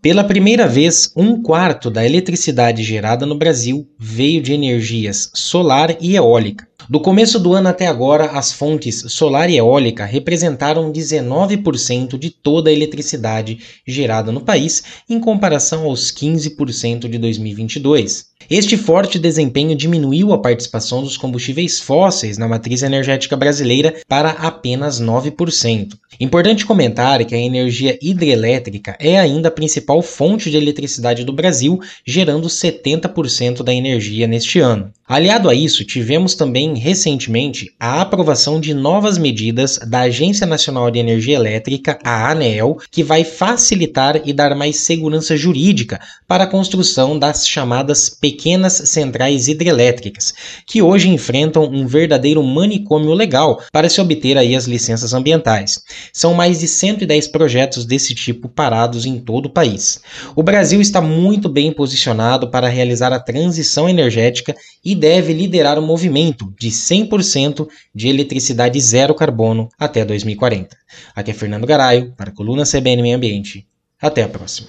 Pela primeira vez, um quarto da eletricidade gerada no Brasil veio de energias solar e eólica. Do começo do ano até agora, as fontes solar e eólica representaram 19% de toda a eletricidade gerada no país, em comparação aos 15% de 2022. Este forte desempenho diminuiu a participação dos combustíveis fósseis na matriz energética brasileira para apenas 9%. Importante comentar que a energia hidrelétrica é ainda a principal fonte de eletricidade do Brasil, gerando 70% da energia neste ano. Aliado a isso, tivemos também recentemente a aprovação de novas medidas da Agência Nacional de Energia Elétrica, a ANEEL, que vai facilitar e dar mais segurança jurídica para a construção das chamadas pequenas centrais hidrelétricas, que hoje enfrentam um verdadeiro manicômio legal para se obter aí as licenças ambientais. São mais de 110 projetos desse tipo parados em todo o país. O Brasil está muito bem posicionado para realizar a transição energética e deve liderar o movimento de 100% de eletricidade zero carbono até 2040. Aqui é Fernando Garaio, para a coluna CBN Meio Ambiente. Até a próxima.